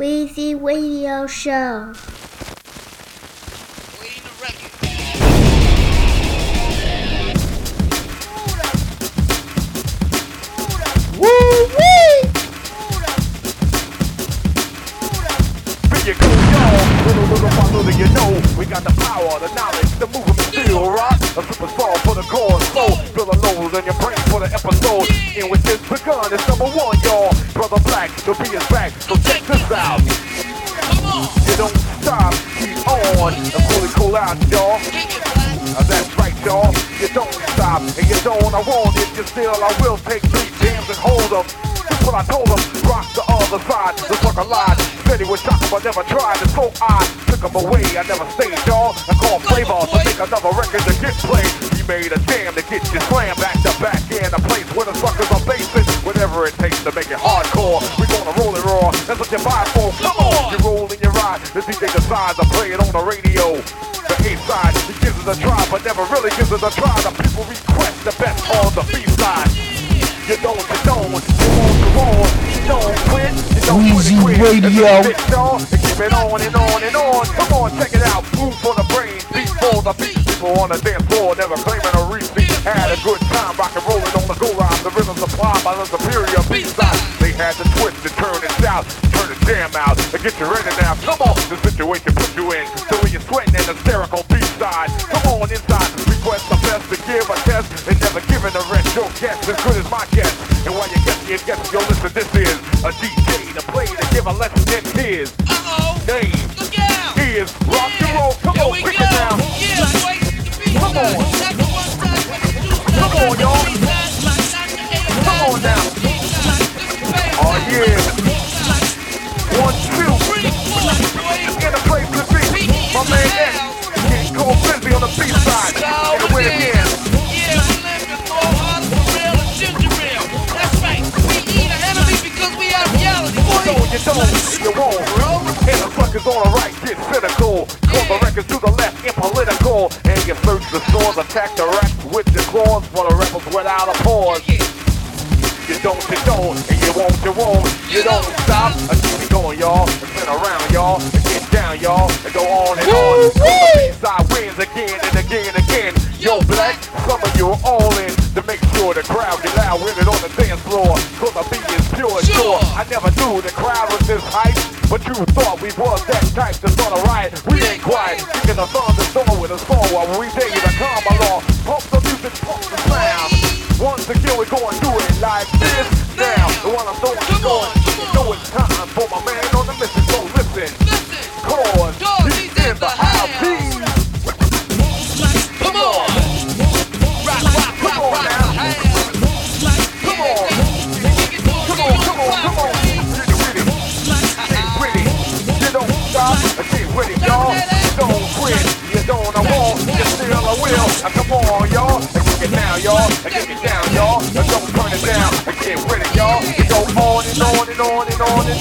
Weezy Radio Show. Cool y'all, little little little you know We got the power, the knowledge, the movement feel rock A super song for the chorus flow Fill the lows in your brain for the episode In which this begun It's number one y'all Brother Black, the beat is back, so check this out You don't stop, keep on I'm cool cool out y'all it. Uh, that's right, y'all. You don't stop, and you don't. I won't if you still. I will take three jams and hold them. That's what I told them. Rock to all the other side. The sucker lied. Said he was shocking, but never tried. And so I took him away. I never stayed, y'all. I called Flavor to make another record to get played. Made a jam to get you slammed back to back in a place where the suckers are basing. Whatever it takes to make it hardcore. We gonna roll it raw. That's what you buy for. Come on, you roll and you ride. The DJ decides to play it on the radio. The A side, he gives it a try, but never really gives it a try. The people request the best on the B side. You don't, you don't, you you won't, you don't quit, you don't quit, quit. Radio. That's it. And keep it on and on and on. Come on, check it out. Food for the brain, beat for the beat. People on the dance floor, never claiming a repeat. Had a good time, rock and rolling on the go. The rhythm supplied by the superior B side. They had to twist and turn and shout, turn the jam out, and get you ready now. Come on, the situation put you in. So when you're sweating an hysterical B side, come on inside. Request the best to give a test, and never giving a rest. Your guess as good as my guess. And while you're guessing, you're guessing, yo, listen, this is a DJ to play to give a lesson in thought we was that type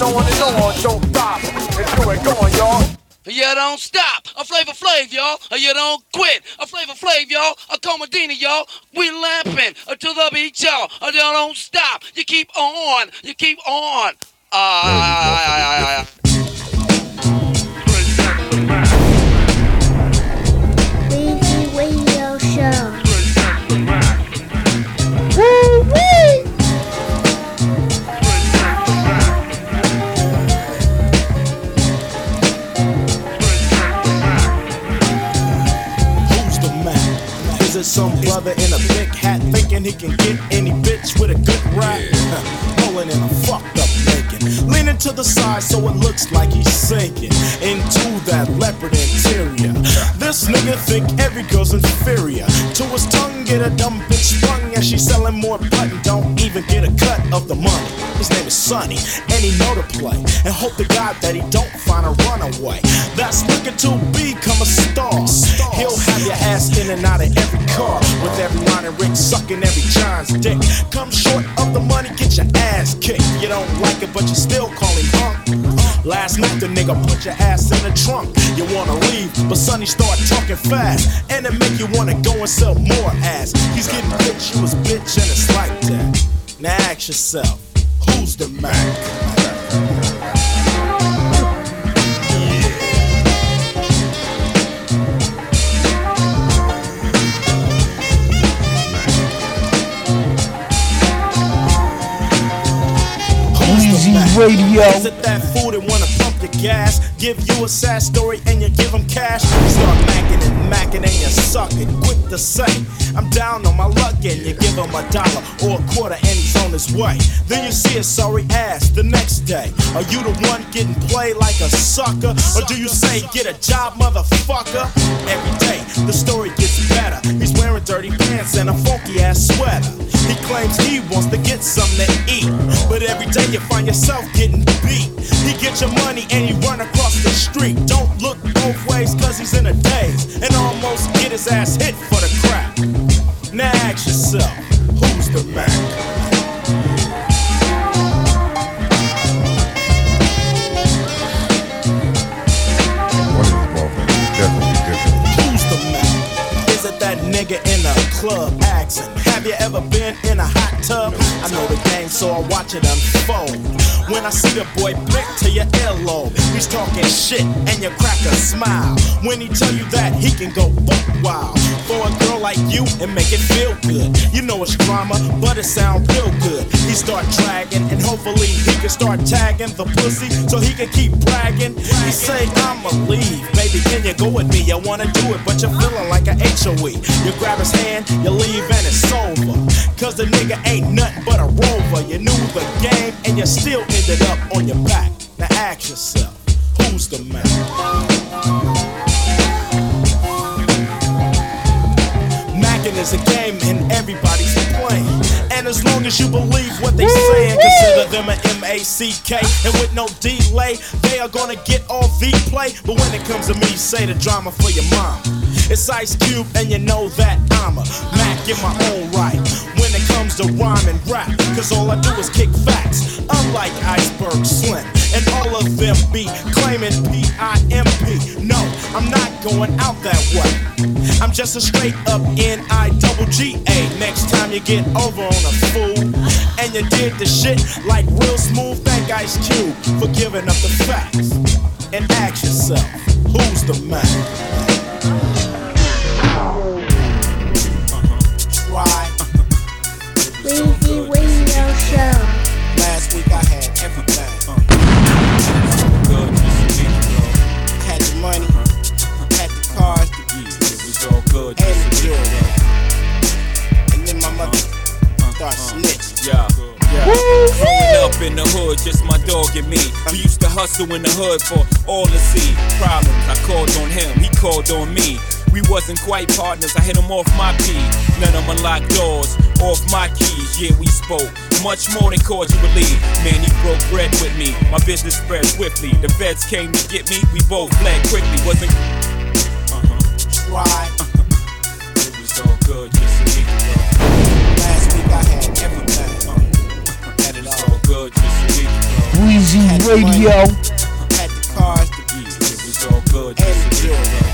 on and on. Don't stop. And do it going, y'all. You don't stop. A Flavor Flav, y'all. You don't quit. A Flavor Flav, y'all. A Comadina, y'all. We lamping to the beat, y'all. You don't stop. You keep on. You keep on. Ah, Weezy Radio it some brother in a big hat thinking he can get any bitch with a good rap? Rolling in a to the side so it looks like he's sinking into that leopard interior. This nigga think every girl's inferior. To his tongue, get a dumb bitch sprung as she's selling more button. Don't even get a cut of the money. His name is Sonny, and he know to play. And hope to God that he don't find a runaway. That's looking to become a star. He'll have your ass in and out of every car. With every line and Rick sucking every John's dick. Come short of the money, get your ass kicked. You don't like it, but you still call Last night the nigga put your ass in the trunk. You wanna leave, but Sonny start talking fast. And it make you wanna go and sell more ass. He's getting bitch, you was bitch, and it's like that. Now ask yourself, who's the Mac? Radio. Is it that fool that wanna pump your gas? Give you a sad story and you give him cash? Start macking and macking and you suck it. Quick to say, I'm down on my luck and you give him a dollar or a quarter and he's on his way. Then you see a sorry ass the next day. Are you the one getting played like a sucker? Or do you say, get a job, motherfucker? Every the story gets better. He's wearing dirty pants and a funky ass sweater. He claims he wants to get something to eat. But every day you find yourself getting beat. He get your money and he run across the street. Don't look both ways cause he's in a daze. And almost get his ass hit for the crack. Now ask yourself, who's the Mac? Nigga in a club accent? Have you ever been in a hot tub? I know the game, so I watch it unfold. When I see the boy blick to your earlobe, he's talking shit and you crack a smile. When he tell you that he can go buck wild for a girl like you and make it feel good. You know it's drama, but it sound real good. He start dragging and hopefully he can start tagging the pussy so he can keep bragging. He say I'ma leave, baby, can you go with me? I wanna do it, but you're feeling like an HOE. You grab his hand, you leave and it's over. Cause the nigga ain't nothing but a rover. You knew the game and you still ended up on your back. Now ask yourself, who's the man? Is a game and everybody's playing. And as long as you believe what they saying, consider them an M-A-C-K. And with no delay, they are gonna get all the play. But when it comes to me, say the drama for your mom. It's Ice Cube, and you know that I'm a Mac in my own right. When it comes to rhyme and rap, cause all I do is kick facts. Unlike Iceberg Slim, and all of them be claiming P-I-M-P. No, I'm not going out that way. I'm just a straight up N-I-double-G-A. Next time you get over on a fool, and you did the shit like real smooth, thank Ice Cube for giving up the facts. And ask yourself, who's the man? Show. Last week I had everything. Uh, had the money, uh-huh. had the cars, the yeah, it was all good, and the jewelry. And then my mother uh, uh, started snitching. Yeah, yeah. Growing up in the hood, just my dog and me. We used to hustle in the hood for all to see. Problems, I called on him, he called on me. We wasn't quite partners, I hit him off my P. None of them unlocked doors, off my keys. Yeah, we spoke much more than cordially. Man, he broke bread with me. My business spread swiftly. The feds came to get me, we both fled quickly. Wasn't uh-huh. Right. It was all good, just a week ago. Last week I had everything. Had it It was all. all good, just a week ago. Weezy Radio. Had the cars, the Yeah, it was all good, just a week ago.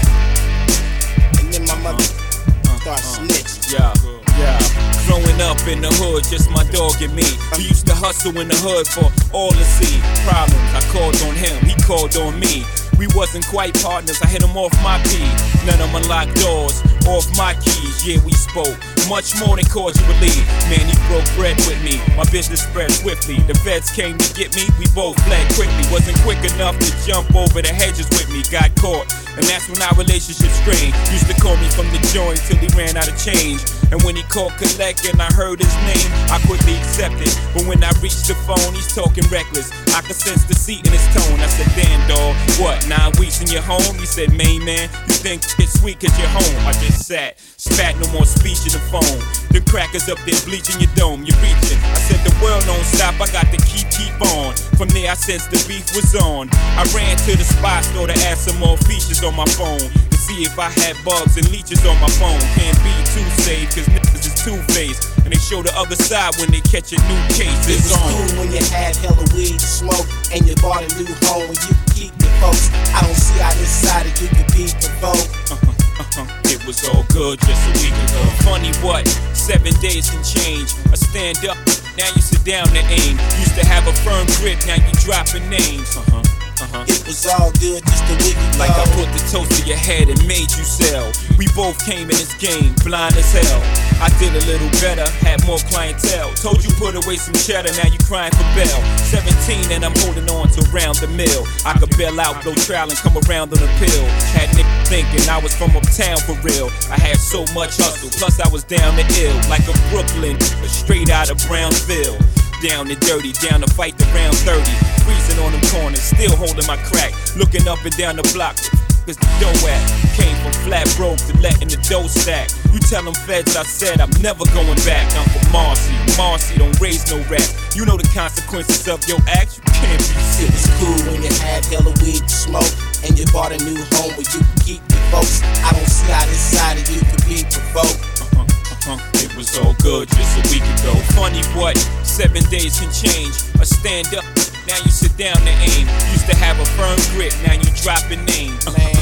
Uh, snitching. Yeah, yeah. Growing up in the hood, just my dog and me. We used to hustle in the hood for all to see. Problems, I called on him, he called on me. We wasn't quite partners, I hit him off my P. None of them unlocked doors, off my keys. Yeah, we spoke much more than cordially. Man, he broke bread with me. My business spread swiftly. The feds came to get me, we both fled quickly. Wasn't quick enough to jump over the hedges with me. Got caught, and that's when our relationship strained. Used to call me from the joint till he ran out of change. And when he called collect and I heard his name, I quickly accepted. But when I reached the phone, he's talking reckless. I could sense deceit in his tone. I said, damn, dog, what, nine weeks in your home? He said, main man, you think it's sweet cause you're home. I just sat, spat, no more speech in the phone. The crackers up there bleaching your dome, you're reaching. I said, the world don't stop, I got to keep, keep on. From there, I sensed the beef was on. I ran to the spot store to add some more features on my phone. To see if I had bugs and leeches on my phone. Can't be too safe, cause niggas is two faced. And they show the other side when they catch a new case. It It's was on. cool when you had hella weed to smoke and you bought a new home and you keep your folks. I don't see how this side of you could be provoked. Uh-huh. It was all good just a week ago. Funny what? Seven days can change. I stand up, now you sit down to aim. Used to have a firm grip, now you dropping names. Uh-huh. Uh-huh. It was all good just a ago. Like I put the toast to your head and made you sell. We both came in this game blind as hell. I did a little better, had more clientele. Told you put away some cheddar, now you crying for bail. 17 and I'm holding on to round the mill. I could bail out, blow trial and come around on a pill. Had niggas thinking I was from uptown for real. I had so much hustle, plus I was down the ill. Like a Brooklyn, but straight out of Brownsville. Down and dirty, down to fight the round 30. Freezing on them corners, still holding my crack. Looking up and down the block. Cause the dough at came from flat broke to letting the dough stack. You tell them feds I said I'm never going back. I'm from Marcy. Marcy don't raise no rat. You know the consequences of your acts. You can't be sick. was cool when you had hella weed to smoke and you bought a new home where you could keep your folks. I don't see how this side of you could be provoked. Uh-huh. It was all good just a week ago. Funny what? Seven days can change. A stand up, now you sit down to aim. Used to have a firm grip, now you dropping names. Man,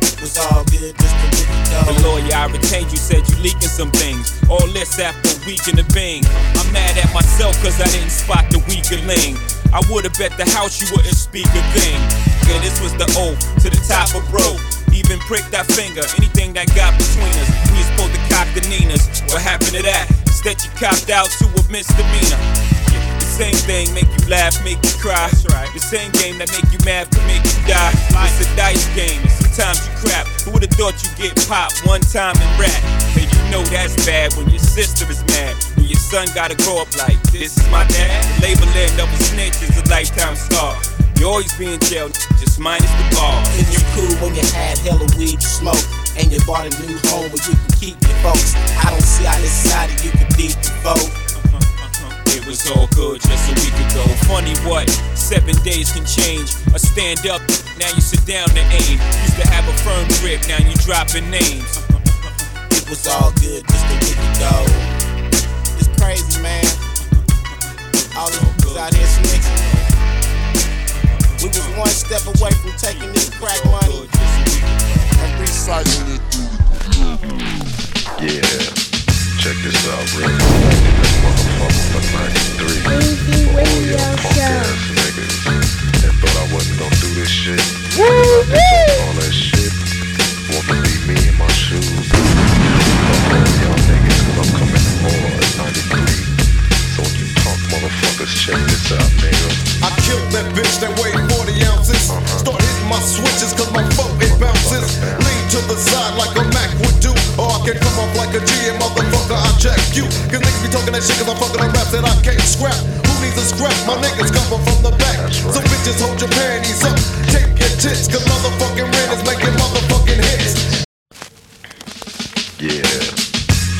it was all good just a week ago. The lawyer I retained you said you leaking some things. All this after a week in the bing. I'm mad at myself cause I didn't spot the weaker link. I would've bet the house you wouldn't speak a thing. Yeah, this was the oath to the top of broke. Even prick that finger, anything that got between us. We was supposed to cop the Ninas. What happened to that? Is that? Instead you copped out to a misdemeanor. The same thing make you laugh, make you cry. The same game that make you mad can make you die. It's a dice game, and sometimes you crap. Who would've thought you get popped one time and rap? And you know that's bad when your sister is mad. Your son gotta grow up like, this is my dad. The labeling double snitch is a lifetime scar. You always be in jail, just minus the bars. It was cool when you had hella weed to smoke and you bought a new home where you can keep your folks. I don't see how this side of you could be provoked. It was all good just a week ago. Funny what? Seven days can change. A stand up, now you sit down to aim. Used to have a firm grip, now you dropping names. It was all good just a week ago. It's crazy, man. All these niggas out here snitching. We was one step away from taking this crack money and recycling it. Yeah, check this out, real quick. This motherfucker for 93. For all Radio y'all punk ass niggas that thought I wasn't gonna do this shit. All that shit. Want to be me in my shoes. Fuck all y'all niggas, motherfuckers, check this out, nigga. I killed that bitch that weighed 40 ounces. Uh-huh. Start hitting my switches cause my phone it bounces. Lean to the side like a Mac would do. Or I can come off like a G and motherfucker, I check you. Cause niggas be talking that shit cause I'm fucking on raps that I can't scrap. Who needs a scrap? My niggas coming from the back. So bitches hold your panties up. Take your tits cause motherfucking rent is making motherfucking hits. Yeah,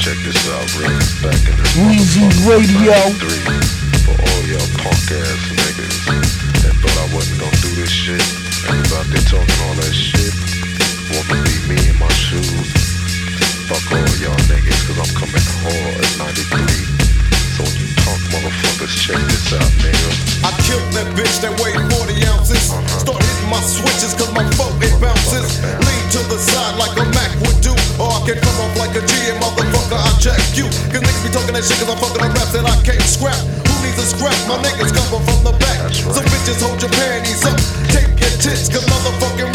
check this out, real back in this Weezy motherfucker, Radio. 93. For all y'all punk ass niggas that thought I wasn't gonna do this shit was out there talking all that shit. Want to be me in my shoes. Fuck all y'all niggas, cause I'm coming hard. at 93. So when you punk motherfuckers, check this out, nigga. I killed that bitch that weighed 40 ounces. Uh-huh. Start hitting my switches cause my phone it bounces. Lean to the side like a Mac would do. Or I can come off like a G and motherfucker, I check you. Cause niggas be talking that shit cause I'm fucking on raps that I can't scrap. Needs scrap? My niggas coming from the back. So bitches hold your panties up. Take your tits cause motherfucking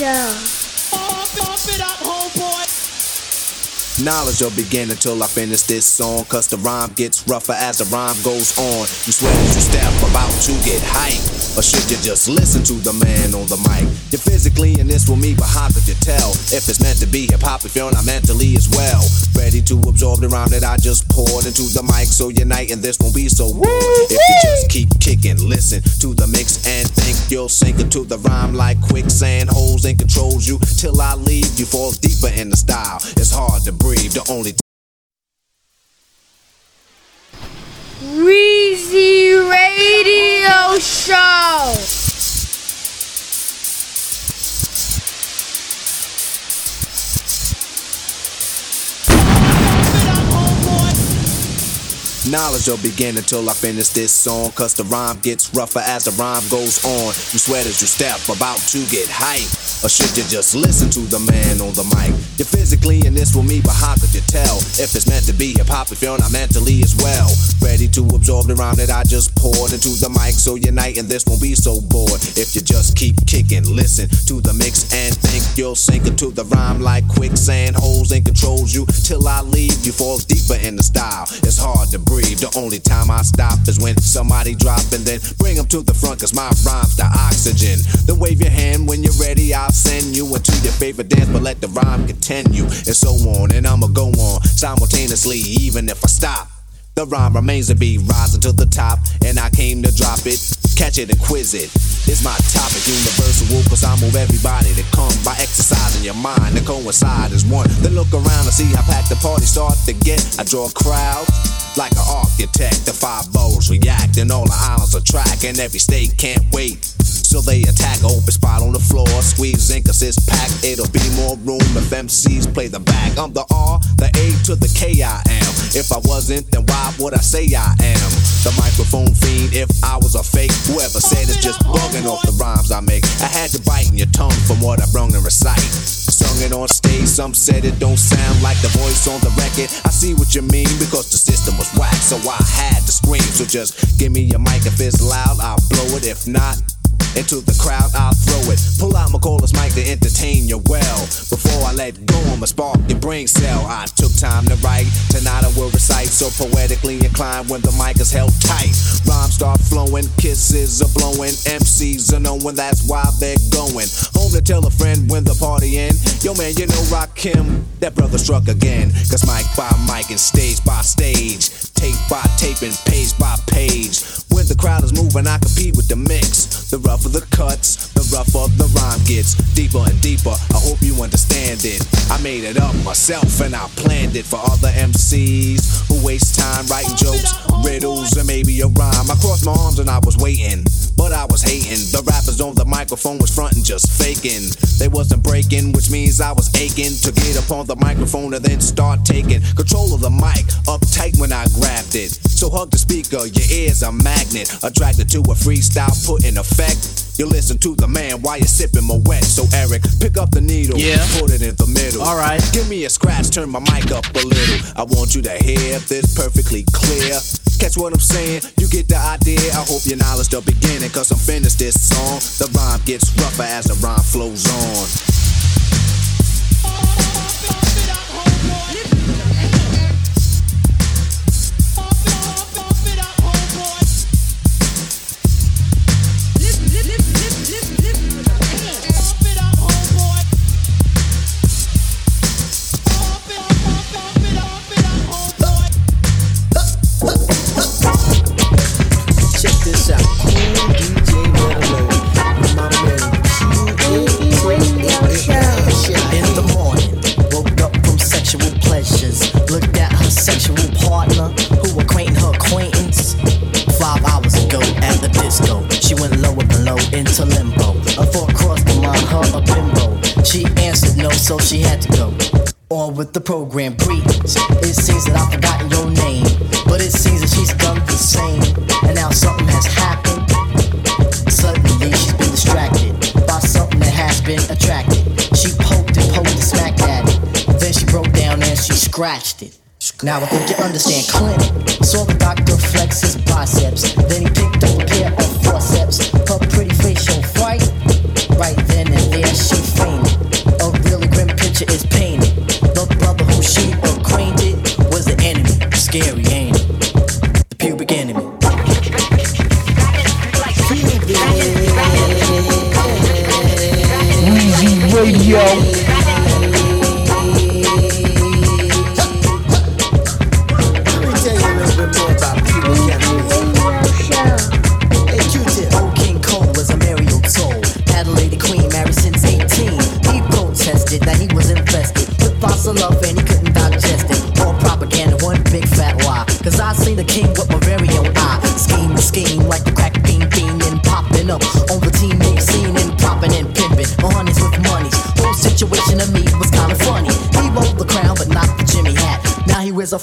Show. Knowledge will begin until I finish this song. Cause the rhyme gets rougher as the rhyme goes on. You swear that you step about to get hyped. Or should you just listen to the man on the mic? You're physically in this with me, but how could you tell? If it's meant to be hip hop, if you're not mentally as well. Ready to absorb the rhyme that I just poured into the mic. So unite and this won't be so bored. If you just keep kicking, listen to the mix and think you'll sink into the rhyme like quicksand. Holes and controls you till I leave. You fall deeper in the style. It's hard to breathe. The only Weezy Radio Show. Knowledge will begin until I finish this song. Cause the rhyme gets rougher as the rhyme goes on. You sweat as you step about to get hype. Or should you just listen to the man on the mic? You're physically in this with me, but how could you tell? If it's meant to be hip hop, if you're not mentally as well. Ready to absorb the rhyme that I just poured into the mic. So unite and this won't be so bored. If you just keep kicking, listen to the mix and think you'll sink into the rhyme like quicksand. Holes and controls you till I leave. You fall deeper in the style. It's hard to The only time I stop is when somebody drop and then bring them to the front cause my rhyme's the oxygen. Then wave your hand when you're ready. I'll send you into your favorite dance, but let the rhyme continue and so on. And I'ma go on simultaneously, even if I stop. The rhyme remains to be rising to the top, and I came to drop it, catch it and quiz it. It's my topic, universal, cause I move everybody to come by exercising your mind. To coincide is one. Then look around and see how packed the party start to get. I draw a crowd like an architect. The five boroughs react, and all the islands attract, and every state can't wait. So they attack, open spot on the floor, squeeze in cause it's packed. It'll be more room if MCs play the back. I'm the R, the A to the K I am. If I wasn't, then why would I say I am? The microphone fiend, if I was a fake, whoever said it's just bugging off the rhymes I make. I had to bite in your tongue from what I brung and recite. Sung it on stage, some said it don't sound like the voice on the record. I see what you mean because the system was whack, so I had to scream. So just give me your mic if it's loud, I'll blow it. If not, into the crowd, I'll throw it. Pull out my McCall's mic to entertain you well. Before I let go, I'ma spark your brain cell. I took time to write, tonight I will recite. So poetically inclined when the mic is held tight. Rhymes start flowing, kisses are blowing, MCs are knowing that's why they're going. Home to tell a friend when the party end. Yo man, you know Rakim, that brother struck again. Cause mic by mic and stage by stage. Tape by tape and page by page. When the crowd is moving, I compete with the mix. The rougher the cuts, the rougher the rhyme gets. Deeper and deeper, I hope you understand it. I made it up myself and I planned it for other MCs who waste time writing jokes, riddles, and maybe a rhyme. I crossed my arms and I was waiting, but I was hating. The rappers on the microphone was fronting, just faking. They wasn't breaking, which means I was aching to get up on the microphone and then start taking control of the mic, uptight when I grabbed it. So hug the speaker, your ears a magnet, attracted to a freestyle put in effect. You listen to the man while you're sipping my wet. So Eric, pick up the needle, Yeah. put it in the middle. All right. Give me a scratch, turn my mic up a little. I want you to hear this perfectly clear. Catch what I'm saying? You get the idea. I hope your knowledge the beginning, cause I'm finished this song. The rhyme gets rougher as the rhyme flows on. With the program, greetings. It seems that I've forgotten your name, but it seems that she's done the same. And now something has happened. Suddenly she's been distracted by something that has been attracted. She poked and poked and smacked at it. Then she broke down and she scratched it. Now I think you understand clinic. Saw the doctor flex his biceps. Then he picked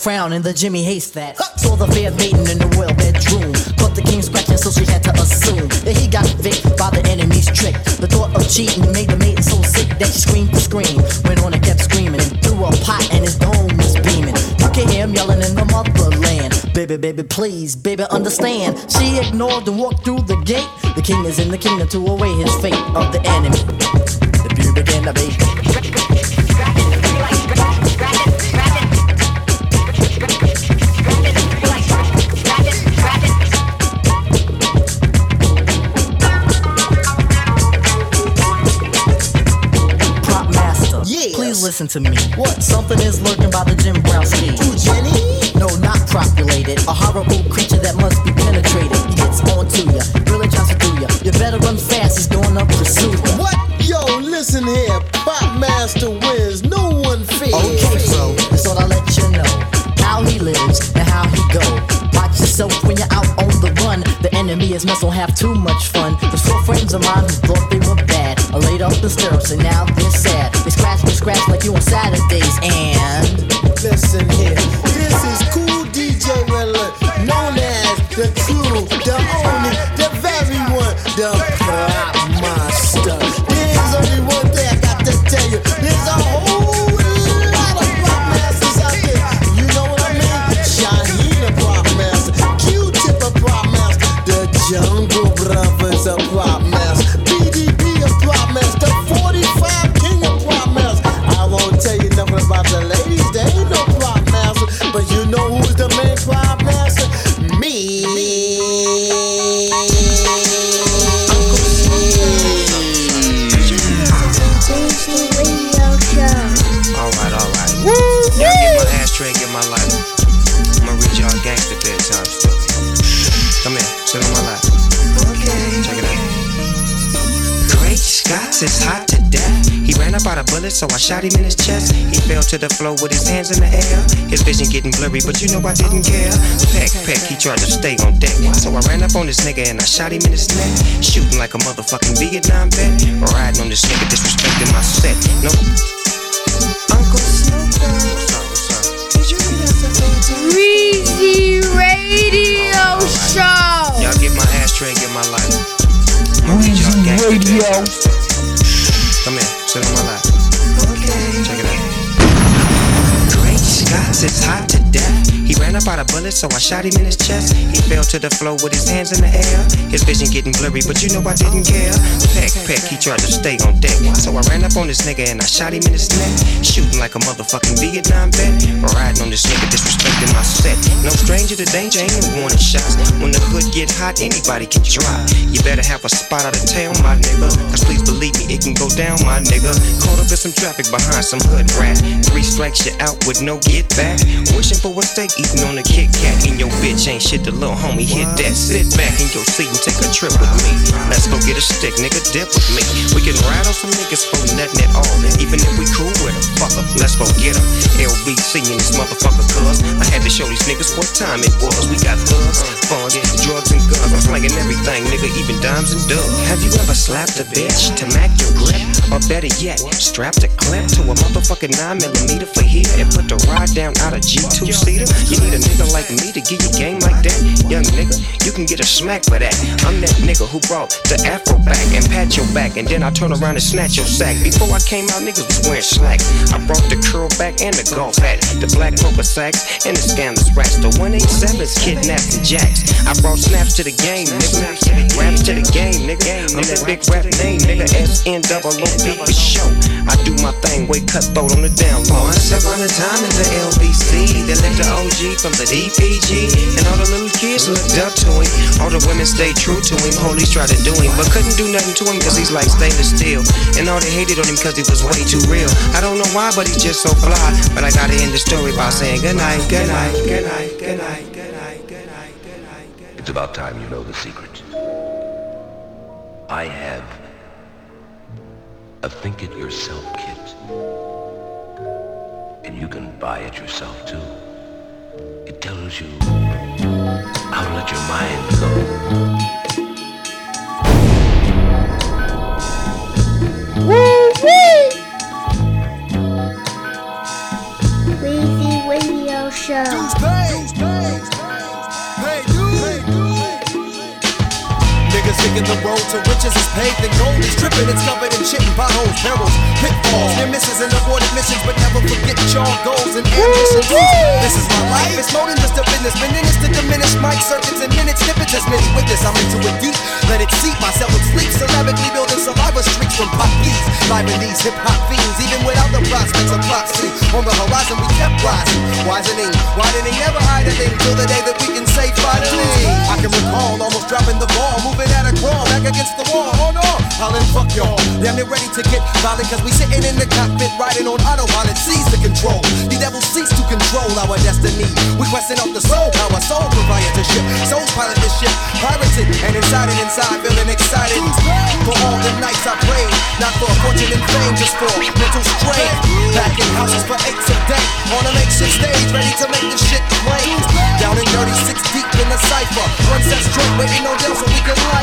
And the Jimmy that. Saw the fair maiden in the royal bedroom. Caught the king scratching so she had to assume that he got victed by the enemy's trick. The thought of cheating made the maiden so sick that she screamed to scream. Went on and kept screaming and threw a pot and his dome was beaming. You can hear him yelling in the motherland. Baby, baby, please, baby, understand. She ignored and walked through the gate. The king is in the kingdom to await his fate of the enemy. The pew began to Prop listen to me. What? Something is lurking by the Jim Brown ski. Who, Jenny? No, not populated. A horrible creature that must shot him in his chest. He fell to the floor with his hands in the air. His vision getting blurry, but you know I didn't care. Peck, peck, he tried to stay on deck. So I ran up on this nigga and I shot him in his neck. Shooting like a motherfucking Vietnam vet. Riding on this nigga, disrespecting my set. No. Uncle Snoop Dogg. What's up, what's up? Did you read that Weezy Radio Show. Y'all get my ashtray, get my light. I'ma read y'all Weezy gangster Radio. Come here, sit on my lap. It's hot to death. He ran up out a bullet, so I shot him in his chest. He fell to the floor with his hands in the air. His vision getting blurry, but you know I didn't care. Peck, peck, he tried to stay on deck. So I ran up on this nigga and I shot him in his neck. Shooting like a motherfucking Vietnam vet. Riding on this nigga, disrespecting my set. No stranger to danger, ain't no warning shots. When the hood get hot, anybody can drop. You better have a spot out of town, my nigga. Cause please believe me, it can go down, my nigga. Caught up in some traffic behind some hood rat. Three strikes, you out with no get back. Wishing for a steak, eating on a Kit Kat. And your bitch ain't shit, the little homie hit that. Sit back in your seat and take a trip with me. Let's go get a stick, nigga, dip with me. We can ride on some niggas for nothing at all. Even if we cool with 'em, fuck 'em, let's go get get 'em. LBC in this motherfucker, cuz I had to show these niggas what time it was. We got thugs, funds, drugs, and guns. I'm slanging everything, nigga, even dimes and dubs. Have you ever slapped a bitch to mac your grip? Or better yet, strapped a clip to a motherfucking 9 millimeter for here and put the ride down out of G2 seater? You need a nigga like me to give you game like that? Young nigga, you can get a smack for that. I'm that nigga who brought the afro back and pat your back, and then I turn around and snatch your sack. Before I came out, niggas was wearing slacks. I brought the curl back and the golf hat, the black poker sacks, and the scandalous rats. The 187s kidnapped and jacks. I brought snaps to the game, nigga. Raps to the game, nigga. I'm that big rap name, nigga. S N double O P for show. I do my thing, way cutthroat on the down low. Once upon a time in the LBC, the OG from the DPG, and all the little kids looked up to him. All the women stayed true to him. Police tried to do him, but couldn't do nothing to him cause he's like stainless steel. And all they hated on him cause he was way too real. I don't know why, but he's just so fly. But I gotta end the story by saying good night, good night, good night, good night, good night, good night, good night. It's about time you know the secret. I have a think it yourself kit. And you can buy it yourself too. It tells you how to let your mind go. Woo wee! Weezy Radio Show. Niggas thinking the road to riches is paved in gold. It's tripping, it's covered in shit and potholes, perils, pitfalls, near misses and aborted missions. But never forget your goals and ambitions. This is my life, it's more than just a business. Been in this to diminish mic circuits and minutes, snippets as many witness. I'm into it deep, let it seep. Myself with sleep, syllabically building saliva streaks from pop beats. Live in these hip hop fiends, even without the prospects of prophecy. On the horizon, we kept rising, wisening, widening, never idling till the day that we can say finally. I can recall almost dropping the ball, moving at a crawl, back against the wall. Oh no, hollering fuck y'all. Damn near ready to get violent, cause we sitting in the cockpit, riding on autopilot, seize the control. The devil cease to control our destiny. We question up the soul, our soul proprietorship. Souls pilot this ship, pirated and inside and inside, feeling excited. For all the nights I prayed, not for fortune and fame, just for mental strain. Back in houses for eights a day, on a makeshift stage, ready to make the shit plain. Down in 36 deep in the cipher, one set straight, waiting on them so we can light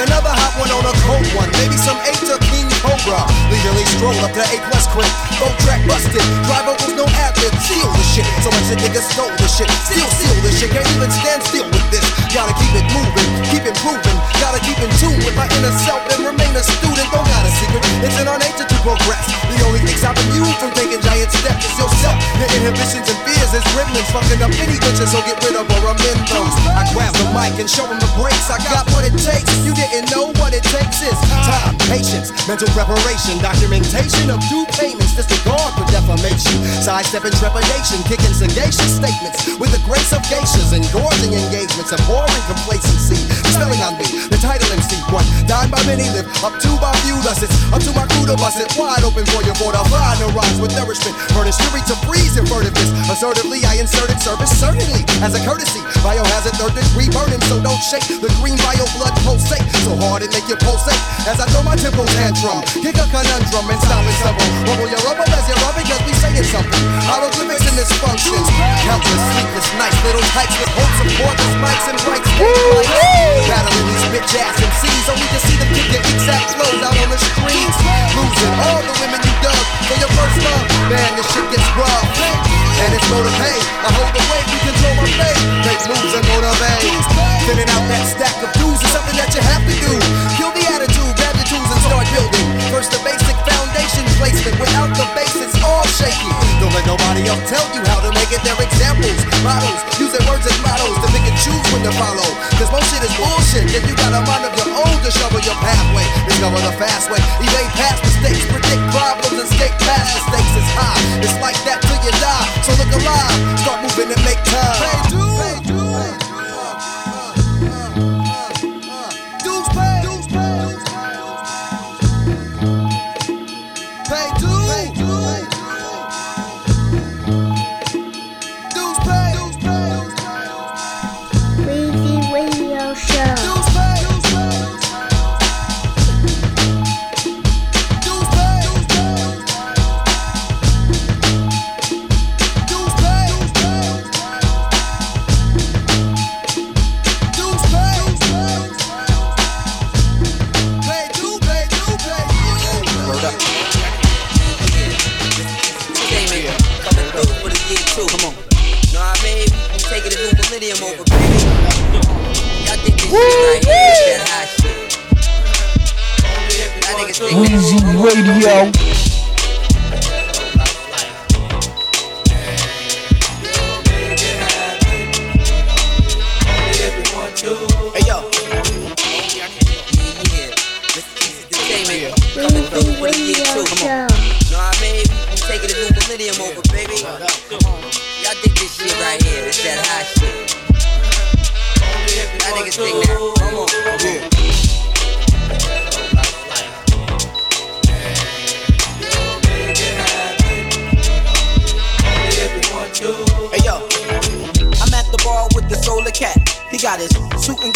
another hot one on a cold one, maybe some eight to King Cobra. Leisurely stroll up to A plus quick, both track busted, dry vocals no ad lib, seal the shit. So much that niggas stole the shit, still seal the shit, can't even stand still with this. Gotta keep it moving, keep improving, gotta keep in tune with my inner self and remain a student. Don't got a secret, it's in our nature to progress. The only thing stopping you from taking giant steps is yourself. Your inhibitions and fears is gremlins fucking up any bitches, so get rid of or amend them. I grab the mic and show them the breaks. I got what it takes. You didn't know what it takes is time, patience, mental preparation, documentation of due payments, disregard for defamation, sidestepping trepidation, kicking sagacious statements with the grace of geishas, engorging engagements, abhorring complacency. Spelling on me, the title and MC one, dying by many, live up to by few. Thus it's up to my crew to bust it wide open for your border. Find no rise with nourishment, furnish fury to freeze invertiveness. Assertively, I inserted service certainly as a courtesy. Biohazard third degree burning, so don't shake the green bio blood pulsate so hard it make you pulsate as I throw my tempo tantrum. Kick a conundrum and stop and stumble. Rumble your rubble as you're rubbing because we saying something. Hieroglyphics and dysfunctions. Countless sleepless nights, little types with hopes of cordless mics and rights. Battling these bitch ass MCs, only to see them kick your exact flows out on the streets. Losing all the women you dug for your first love. Man, this shit gets rough. And it's motivate. I hold the weight, we control my fate. Make moves and motivate. Thinning out that stack of dues is something that you have to do. Kill the tell you how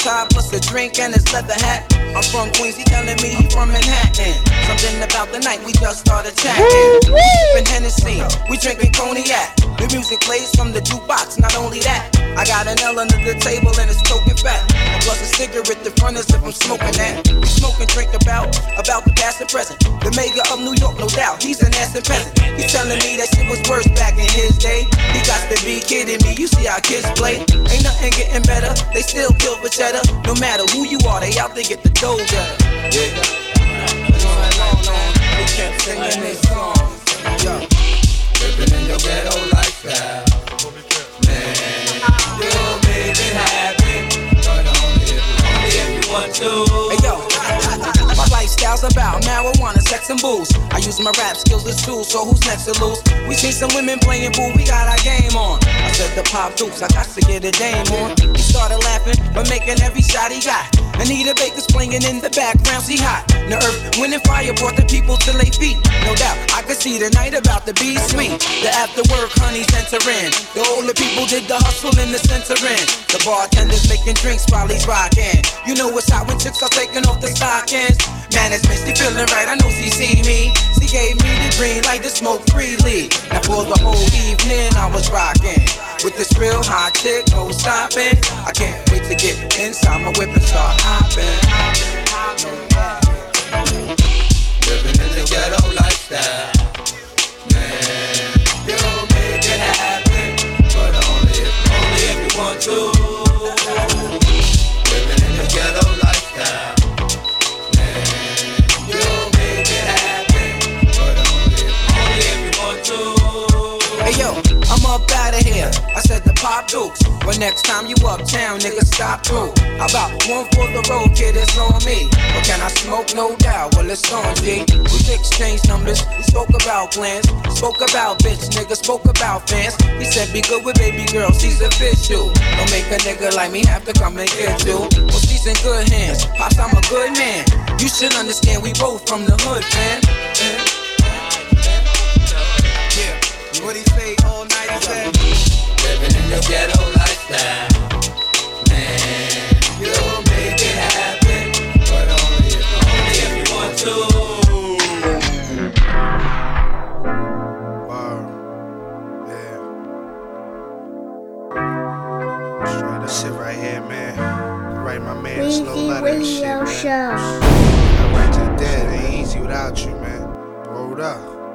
tie plus a drink and his leather hat. I'm from Queens, he telling me he from Manhattan. Something about the night we just started chatting. Sipping Hennessy, we drinking cognac. The music plays from the jukebox. Not only that, I got an L under the table and it's token fat. Plus a cigarette, the front is if I'm smoking that. We smoke and drink about about the past and present. The mayor of New York, no doubt, he's an ass and peasant. He's telling me that shit was worse back in his day. He got to be kidding me. You see how kids play? Ain't nothing getting better. They still kill for cheddar. No matter who you are, they out there get the Yeah. We kept singing this song. Living in your ghetto lifestyle. Man, you make it happen. Only if you want to. Lifestyle's about marijuana, sex, and booze. I use my rap skills as tools, so who's next to lose? We seen some women playing boo, we got our game on. I said the pop dukes, I got to get a dame on. He started laughing, but making every shot he got. Anita Baker's playing in the background, see hot. The earth, wind, and fire brought the people to their feet. No doubt, I could see the night about to be sweet. The after work honeys entering. The older people did the hustle in the centering. The bartenders making drinks while he's rocking. You know what's hot when chicks are taking off the stockings. Man, it's me feeling right. I know she see me. She gave me the green light to smoke freely. Now for the whole evening, I was rocking with this real hot chick, no stopping. I can't wait to get inside my whip and start hopping. But next time you uptown, nigga, stop through. About one for the road, kid? It's on me. But can I smoke? No doubt. Well, it's on G. We exchanged numbers. We spoke about plans. Spoke about bitch, nigga. Spoke about fans. He said be good with baby girl. She's official. Don't make a nigga like me have to come and get you. Well, she's in good hands. Pops, I'm a good man. You should understand we both from the hood, man. Yeah. What he say all night? He said, Living in your ghetto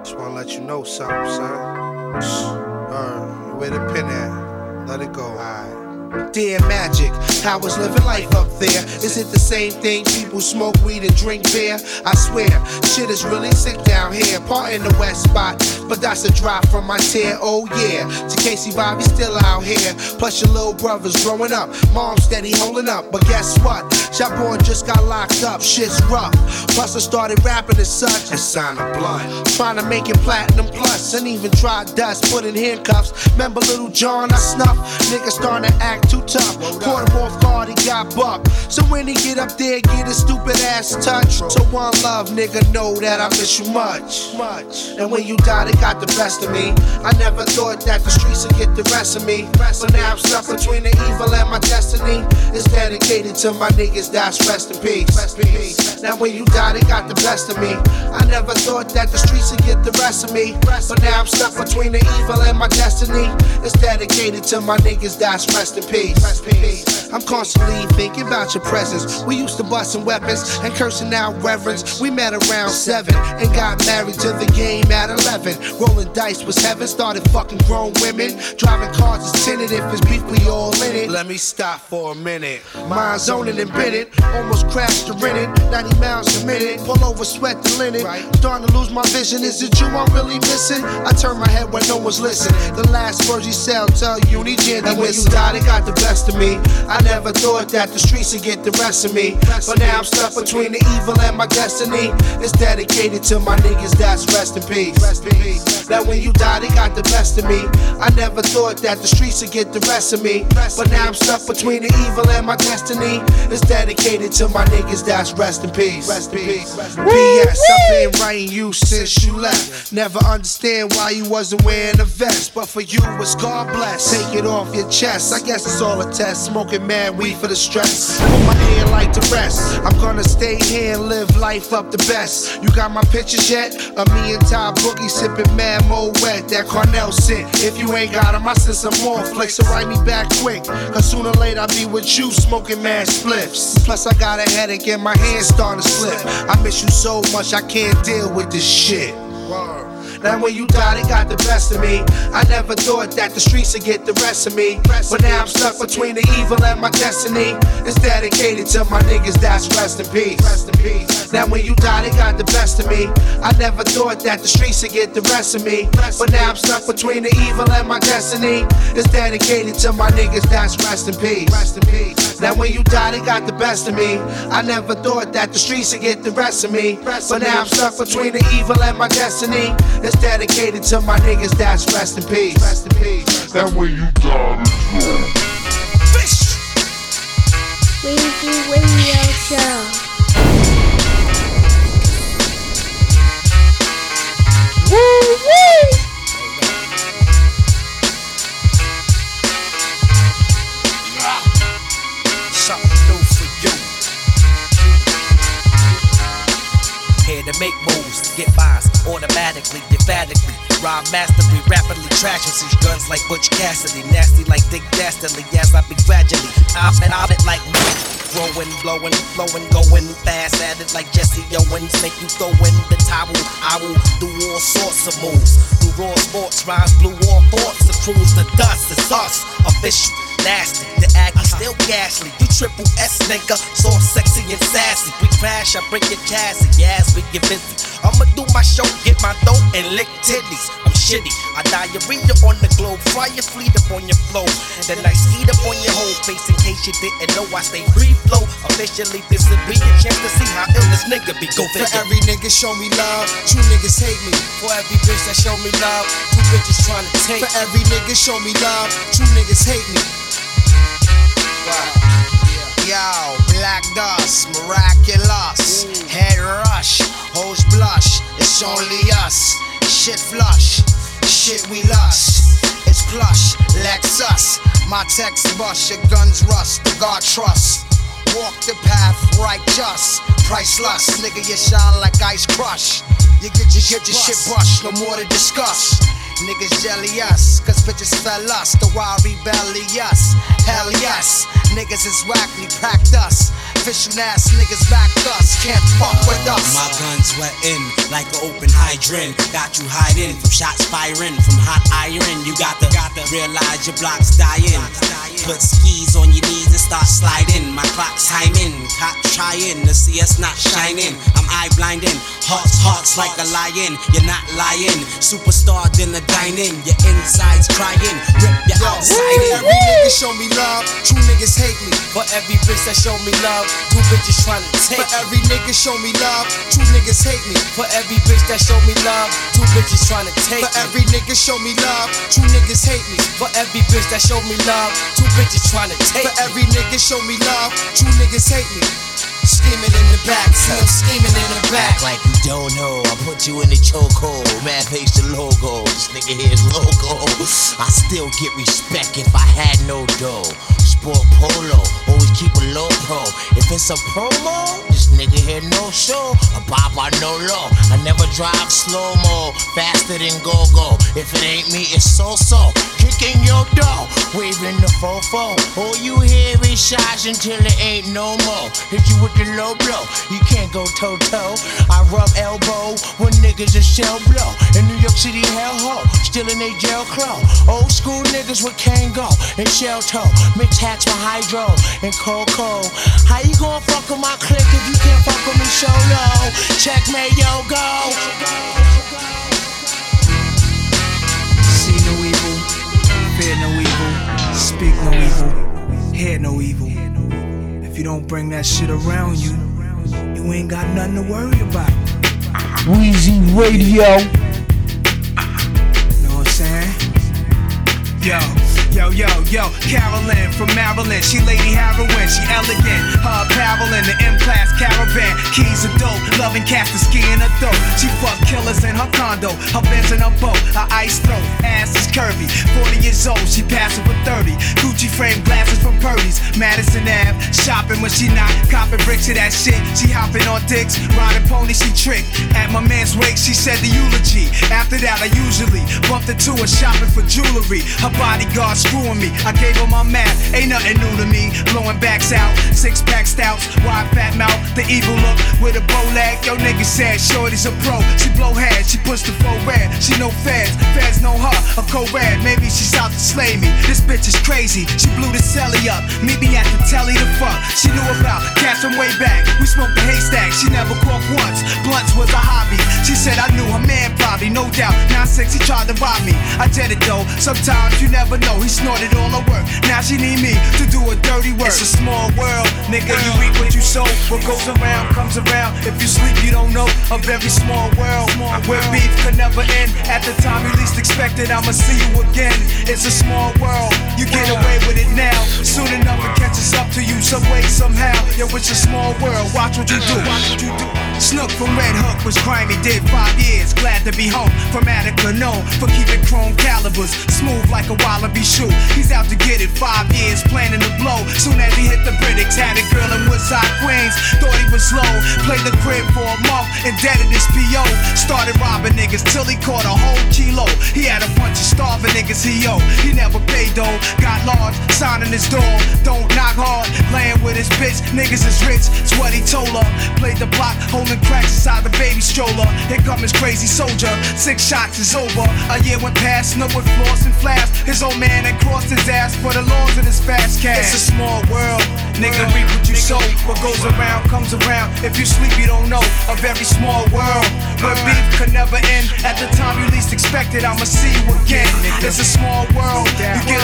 Just wanna let you know something, son. Uh, where the pen at? Let it go. Alright. Dear Magic, how was living life up there? Is it the same thing? People smoke weed and drink beer? I swear, shit is really sick down here. Part in the west spot, but that's a drop from my tear. Oh yeah, to Casey Bobby still out here. Plus your little brothers growing up, mom steady holding up. But guess what? Shopborn just got locked up. Shit's rough. Plus I started rapping as such and signed a blunt. Trying to make it platinum plus, and even tried dust, put in handcuffs. Remember little John? I snuff. Nigga starting to act too tough. Him off guard, he got bucked. So when he get up there, get his stupid ass touched. So one love, nigga, know that I miss you much. Much. And when you died, it got the best of me. I never thought that the streets would get the rest of me. But now I'm stuck between the evil and my destiny. It's dedicated to my niggas that's rest in peace. Rest in peace. Now when you died, it got the best of me. I never thought that the streets would get the rest of me. But now I'm stuck between the evil and my destiny. It's dedicated to my niggas that's rest in peace. Peace. I'm constantly thinking about your presence. We used to busting weapons and cursing out reverence. We met around seven and got married to the game at 11. Rolling dice was heaven, started fucking grown women. Driving cars is tinted if it's beef, we all in it. Let me stop for a minute. Mind zoning and it. Almost crashed the rented. 90 miles a minute. Pull over, sweat the linen. Starting to lose my vision. Is it you I'm really missing? I turn my head when no one's listening. The last words you said, tell Unigen. And when you died, it got the best of me. I never thought that the streets would get the rest of me. But now I'm stuck between the evil and my destiny. It's dedicated to my niggas that's rest in peace. Rest in peace. That when you die, it got the best of me. I never thought that the streets would get the rest of me. But now I'm stuck between the evil and my destiny. It's dedicated to my niggas that's rest in peace. Rest in peace. BS, I've been writing you since you left. Never understand why you wasn't wearing a vest. But for you, it's God bless. Take it off your chest. I guess it's all a test. Smoking mad weed for the stress. Put my hand like the rest. I'm gonna stay here and live life up the best. You got my pictures yet? Of me and Ty Boogie sipping mad mo wet. That Cornell scent. If you ain't got 'em, I send some more flicks. So write me back quick. Cause sooner or later I'll be with you smoking mad spliffs. Plus I got a headache and my hands starting to slip. I miss you so much I can't deal with this shit. Now when you died, it got the best of me. I never thought that the streets would get the rest of me. But now I'm stuck between the evil and my destiny. It's dedicated to my niggas that's rest in peace. Rest in peace. Now when you died, it got the best of me. I never thought that the streets would get the rest of me. But now I'm stuck between the evil and my destiny. It's dedicated to my niggas that's rest in peace. Rest in peace. Now when you died, it got the best of me. I never thought that the streets would get the rest of me. But now I'm stuck between the evil and my destiny. It's dedicated to my niggas that's rest in peace. Rest in peace. And when you die, it's gone. Radio Show. Woo woo! Something new for you. Here to make moves, to get buys automatically, emphatically. Rhyme mastery, rapidly trashing these guns like Butch Cassidy. Nasty like Dick Dastardly, as I be gradually. I've been out it like growing, blowing, flowing, going fast at it like Jesse Owens. Make you throw in the towel. I will do all sorts of moves. Do raw sports, rhymes, blue war ports. The cruise, the dust, it's us. Official, nasty. The Aggie still ghastly. You triple S nigga, so sexy and sassy. We crash, I break your chassis. Yes, we get busy. I'ma do my show, get my dough, and lick titties. I'm shitty. I diarrhea on the globe, fry your fleet up on your flow. Then I heat up on your whole face in case you didn't know I stay free flow. Officially, this would be a chance to see how ill this nigga be. Go For every nigga show me love, true niggas hate me. For every bitch that show me love, two bitches trying to take. For every nigga show me love, true niggas hate me. Yo, black dust, miraculous. Head rush, hoes blush. It's only us. Shit flush, shit we lust. It's plush, Lexus. My text bust, your guns rust. The God trust. Walk the path righteous, priceless. Nigga, you shine like ice crush. You get your, get your shit brushed, no more to discuss. Niggas jealous, cause bitches fell us. The wild rebellious. Hell yes, niggas is wackly, packed us. Fishing ass niggas back us, can't fuck with us. My guns wetting like an open hydrant. Got you hiding from shots firing from hot iron. You got to, got to realize your block's dying. Put skis on your knees and start sliding. My clock's timing. Cops trying to see us not shining. I'm eye blinding. Hearts, hearts like a lion. You're not lying. Superstar dinner dining. Your insides crying. Rip your outside. Every nigga show me love, true niggas hate me. For every bitch that show me love, two bitches trying to take. For every nigga show me love, true niggas hate me. For every bitch that show me love, two bitches trying to take. For every nigga show me love, true niggas hate me. For every bitch that show me love, two bitches trying to take. For every nigga show me love, true niggas hate me. Scheming in the back, see I'm scheming in the back. Like you don't know. I put you in the chokehold. Man, face the logo. This nigga here's logo. I still get respect if I had no dough. Sport polo. Always keep a low pro. If it's a promo, this nigga here no show. A bop I no low. I never drive slow mo. Faster than go go. If it ain't me, it's so so. Kicking your door, waving the fofo. All you hear is shots until it ain't no more. Hit you with the low blow. You can't go toe toe. I rub elbow when niggas a shell blow. In New York City, hell ho. Still in they jail crow. Old school niggas with Kangol and shell toe. Hats with hydro and cocoa. How you gonna fuck with my clique if you can't fuck with me solo? Checkmate, yo, go. See no evil, fear no evil, speak no evil, hear no evil. If you don't bring that shit around you, you ain't got nothing to worry about. Weezy Radio. Know what I'm saying? Yo, yo, yo, yo, Carolyn from Maryland. She Lady Heroin, she elegant. Her apparel in the M class caravan. Keys are dope, loving cats to ski in her throat. She fuck killers in her condo, her Benz in her boat. Her ice throat, ass is curvy. 40 years old, she passing for 30. Gucci frame glasses from Purdy's. Madison Ave, shopping when she not copping bricks to that shit. She hopping on dicks, riding pony, she trick. At my man's wake, she said the eulogy. After that, I usually bumped into her shopping for jewelry. Her bodyguard screwing me. I gave her my map, ain't nothing new to me. Blowing backs out, six pack stouts, wide fat mouth, the evil look with a bow leg. Yo, nigga said, Shorty's a pro. She blow head, she push the full red. She no feds, feds know her. A co-red, maybe she's out to slay me. This bitch is crazy. She blew the celly up, meet me at the telly to fuck. She knew about cats from way back. We smoked the haystack, she never caught once. Blunts was a hobby. She said I knew her man probably, no doubt. Now six, he tried to rob me. I did it though. Sometimes you never know. He snorted all her work. Now she need me to do a dirty work. It's a small world, nigga. You reap what you sow. What goes around comes around. If you sleep, you don't know. A very small world where beef could never end. At the time you least expected, I'ma see you again. It's a small world. You get away with it now. Soon enough, it catches up to you some way, somehow. Yo, it's a small world. Watch what you do. Watch what you do. Snook from Red Hook was grimy, did five years. Glad to be home from Attica, known for keeping chrome calibers smooth like a wallaby shoe. He's out to get it, five years planning to blow. Soon as he hit the Britics, had a girl in Woodside, Queens. Thought he was slow, played the crib for a month, indebted his PO. Started robbing niggas till he caught a whole kilo. He had a bunch of starving niggas he owed. He never paid though, got large, signing his door. Don't knock hard, laying with his bitch. Niggas is rich, it's what he told her. Played the block, holding cracks inside the baby stroller. Here come his crazy soldier, six shots is over. A year went past, snow with floss and flash. His old man had crossed his ass for the laws of this fast cash. It's a small world, nigga. Reap what you sow. What goes around comes around. If you sleep, you don't know. A very small world where beef could never end. At the time you least expected, I'ma see you again. It's a small world, you get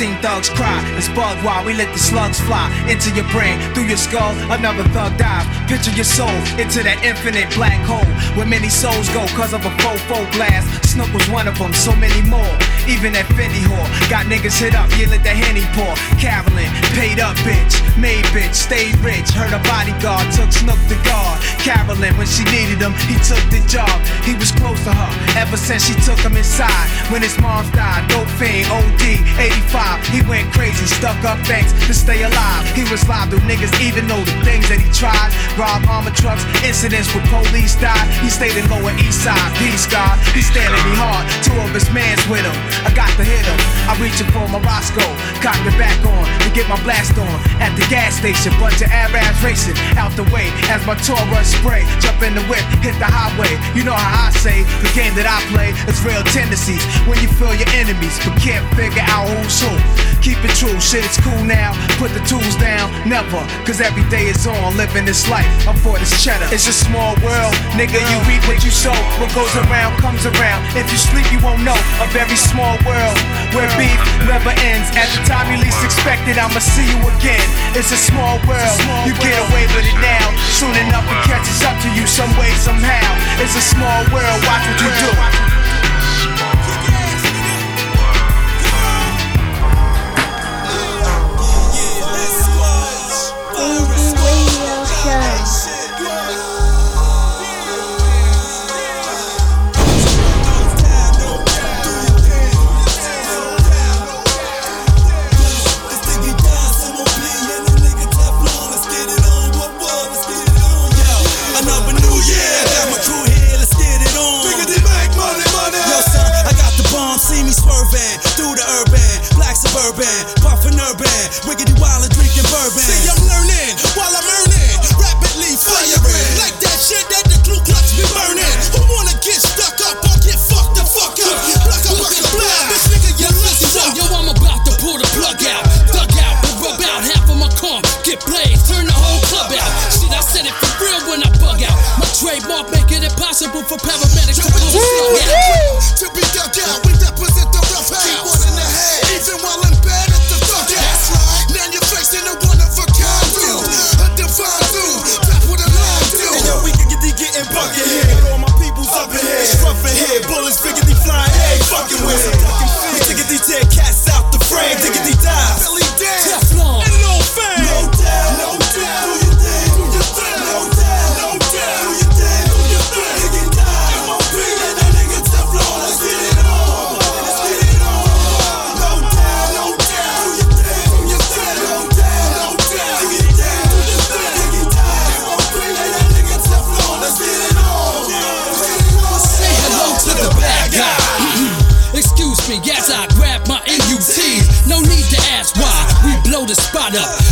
seen thugs cry. It's bug while we let the slugs fly into your brain, through your skull. Another thug dive. Picture your soul into that infinite black hole where many souls go cause of a faux blast. Snook was one of them, so many more. Even that Fendi whore got niggas hit up, yeah, let the henny pour. Carolyn, paid up bitch, made bitch, stayed rich. Heard a bodyguard took Snook to guard. Carolyn, when she needed him, he took the job. He was close to her ever since she took him inside. When his mom died, dope fiend, OD, 85. He went crazy, stuck up banks to stay alive. He was live through niggas, even though the things that he tried. Rob armor trucks, incidents with police died. He stayed in Lower East Side, peace God. He standing me hard, two of his mans with him. I got to hit him. I reaching for my Roscoe, cock the back on to get my blast on. At the gas station, bunch of Arabs racing out the way as my tour rush spray. Jump in the whip, hit the highway. You know how I say the game that I play is real tendencies. When you feel your enemies, but can't figure out who's who. Keep it true, shit, it's cool now. Put the tools down, never. Cause every day is on, living this life. I'm for this cheddar. It's a small world, nigga. You reap what you sow. What goes around comes around. If you sleep, you won't know. A very small world where beef never ends. At the time you least expect it, I'ma see you again. It's a small world, you get away with it now. Soon enough, it catches up to you some way, somehow. It's a small world, watch what you do.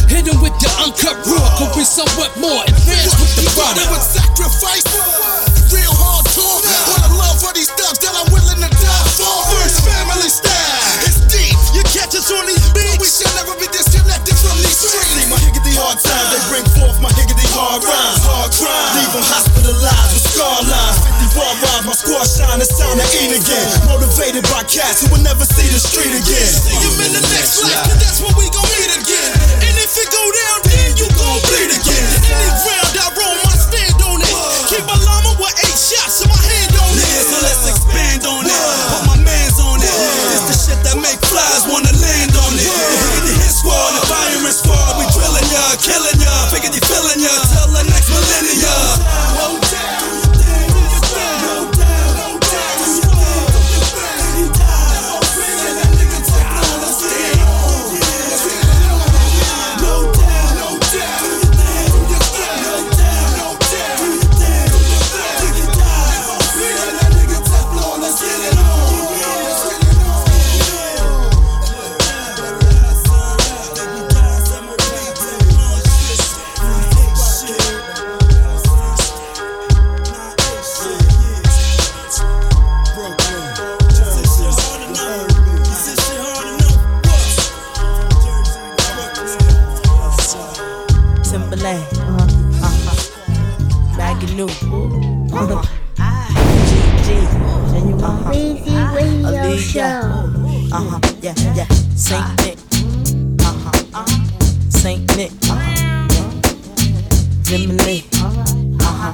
Hit 'em with the uncut raw. Could be somewhat more advanced with the You thought we product. would sacrifice real hard talk for the love for these thugs that I'm willing to die for. First family style, it's deep. You catch us on these beats, but we shall never be disconnected from these streets. See my higgity hard times, they bring forth my higgity hard rhymes, hard crime. Leave 'em hospitalized with scar lines. 50 raw rhymes, my squad shine. It's time to eat again. Motivated by cats who will never see the street again. See 'em in the next life, 'cause that's when we gon' meet again. Saint Nick, uh-huh, uh-huh,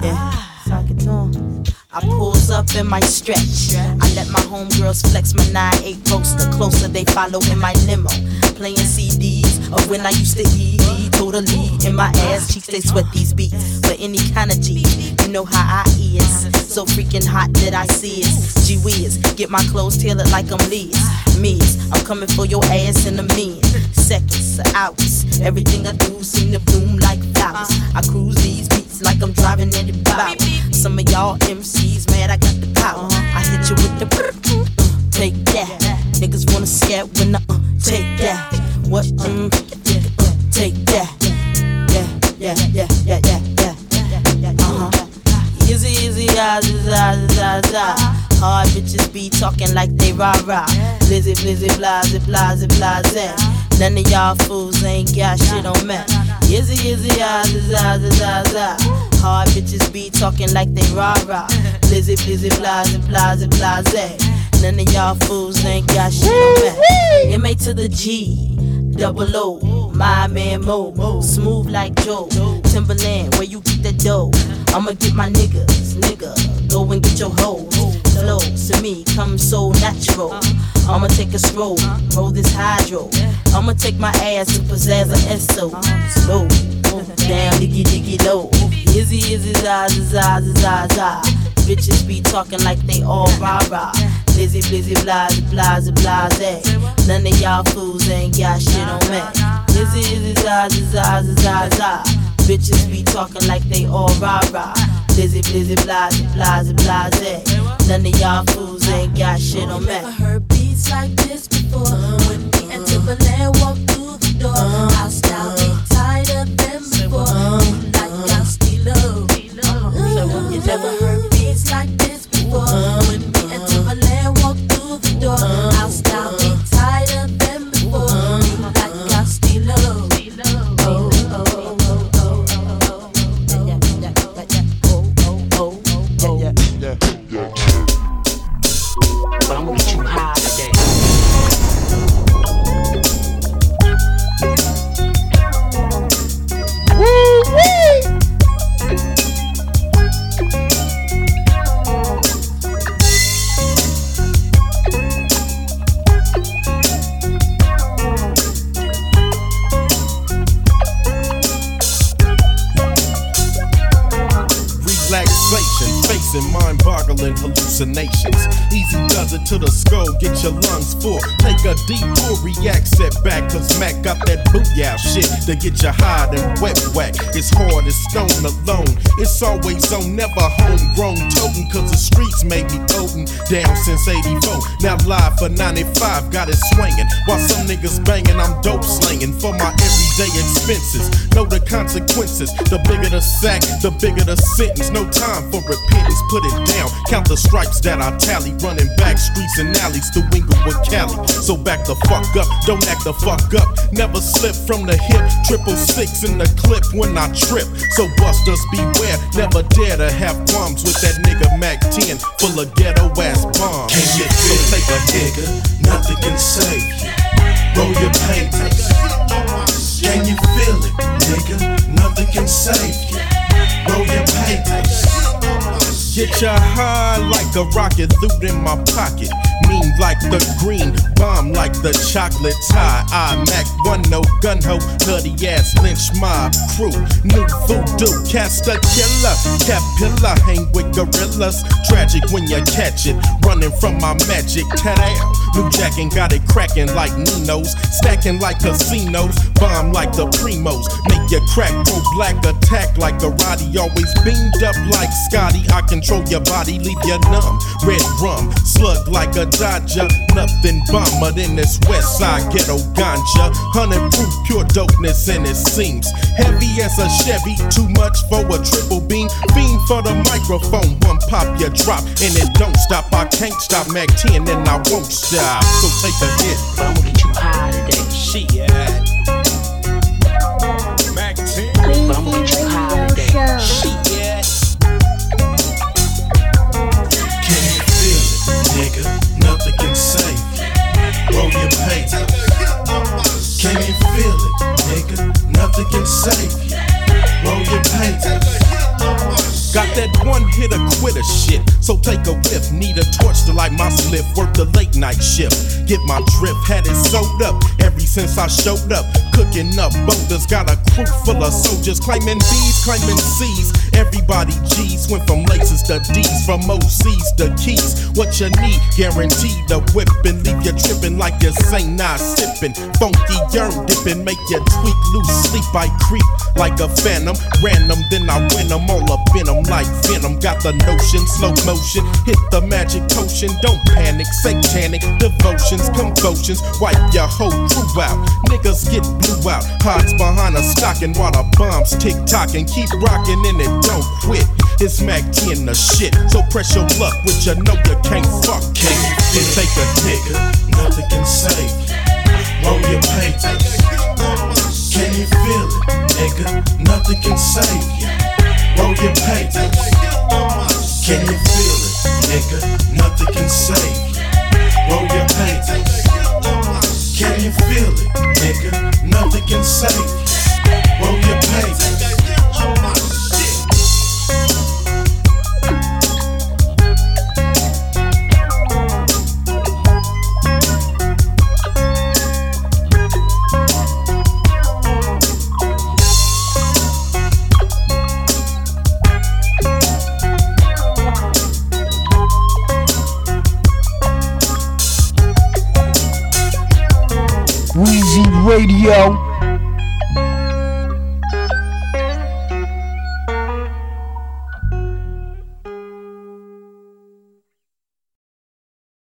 yeah, fuck it on. I pulls up in my stretch. I let my homegirls flex my 9-8 roaster. Closer they follow in my limo. Playing CDs of when I used to eat. Totally in my ass cheeks, they sweat these beats. For any kind of G, you know how I is. So freaking hot that I see it. Gee whiz, get my clothes tailored like I'm Liz. Me's, I'm coming for your ass in a minute. Seconds, hours. Everything I do seem to bloom like flowers. I cruise these beats like I'm driving in the bow. Some of y'all MCs mad I got the power. I hit you with the take that. Niggas wanna scat when I uh, take that. What? Mm, uh, take that. Yeah, yeah, yeah, yeah, yeah, yeah. yeah. Uh huh. Easy, easy, ah, za, za, za. Hard bitches be talking like they rah rah. Blizzy, blizzy, blase, blase, blase. None of y'all fools ain't got shit on me. Izzy, izzy, za, za, za, za. Hard bitches be talking like they rah rah. Blizzy, blizzy, blase, blase, blase. None of y'all fools ain't got shit on me. M A to the G. Double O, my man Mo, smooth like Joe. Timbaland, where you get the dough? I'ma get my niggas, nigga. Go and get your hoes. Flow to me come so natural. I'ma take a stroll, roll this hydro. I'ma take my ass to pizzazz a SO. Slow, down, diggy diggy low. Izzy, izzy, za, za, za, za, za. Bitches be talking like they all rah rah. Blizzy, blizzy, blase, blase, blase. Eh. None of y'all fools ain't got shit on me. Izzy, izzy, za, za, za, za, za, za. Bitches be talking like they all rah rah. blizzy, blizzy, blase, blase, eh. blase. None of y'all fools ain't got shit on me. Never heard beats like this before. When me and Timbaland walk through the door, our style be tighter than before. Lungs. Take a deep pull, react, set back, cause Mack got that booyah shit to get you high and wet whack. It's hard as stone alone. It's always on, never homegrown toting, cause the streets made me toting down since 84. Now live for 95, got it swinging. While some niggas banging, I'm dope slinging for my everyday expenses. Know the consequences. The bigger the sack, the bigger the sentence. No time for repentance, put it down. Count the stripes that I tally. Running back streets and alleys to Inglewood, Cali. So back the fuck up, don't act the fuck up. Never slip from the hip. Triple six in the clip when I trip. So busters beware, never dare to have qualms with that nigga Mack 10 full of ghetto ass bombs. Can you so take a nigga? Nothing can save you. Roll your papers. Can you feel it, nigga? Nothing can save you. Roll your papers. Get ya high like a rocket, loot in my pocket. Mean like the green, bomb like the chocolate tie. I Mac one no gun ho, bloody ass lynch mob crew. New voodoo, cast a killer, capilla, hang with gorillas. Tragic when you catch it, running from my magic tat New Jack and got it cracking like Nino's, stacking like casinos, bomb like the primos. Make your crack go black, attack like karate. Always beamed up like Scotty. I control your body, leave you numb. Red rum, slug like a Dodger. Nothing bomber than this West Side ghetto ganja. Hundred proof pure dopeness, and it seems heavy as a Chevy. Too much for a triple beam. Beam for the microphone, one pop you drop, and it don't stop. I can't stop Mack 10, and I won't stop. So take a hit. I'ma get you high today. Shit. Mack 10. I'ma get you high today. Shit. Roll your papers. Can you feel it, nigga? Nothing can save you. Roll your papers. Got that one hit a quitter shit. So take a whiff. Need a torch to light my slip. Work the late night shift. Get my drip. Had it sewed up ever since I showed up. Cooking up boulders. Got a crew full of soldiers. Claiming B's, claiming C's. Everybody G's. Went from laces to D's. From OC's to keys. What you need. Guaranteed the whip and leave you tripping like you say not sipping. Funky urn dipping. Make you tweak loose sleep. I creep like a phantom. Random. Then I win them all up in them like venom. Got the notion, slow motion, hit the magic potion. Don't panic, satanic devotions, convulsions. Wipe your whole crew out. Niggas get blew out. Hides behind a stocking while the bombs tick tock and keep rocking in it don't quit. It's Mack 10 the shit. So press your luck, which you know you can't fuck. Can you take a nigga? Nothing can save. Roll your papers. Can you feel it, nigga? Nothing can save you. Roll your papers. Can you feel it, nigga? Nothing can save. Roll your papers. Can you feel it, nigga? Nothing can save. Roll your papers. Radio.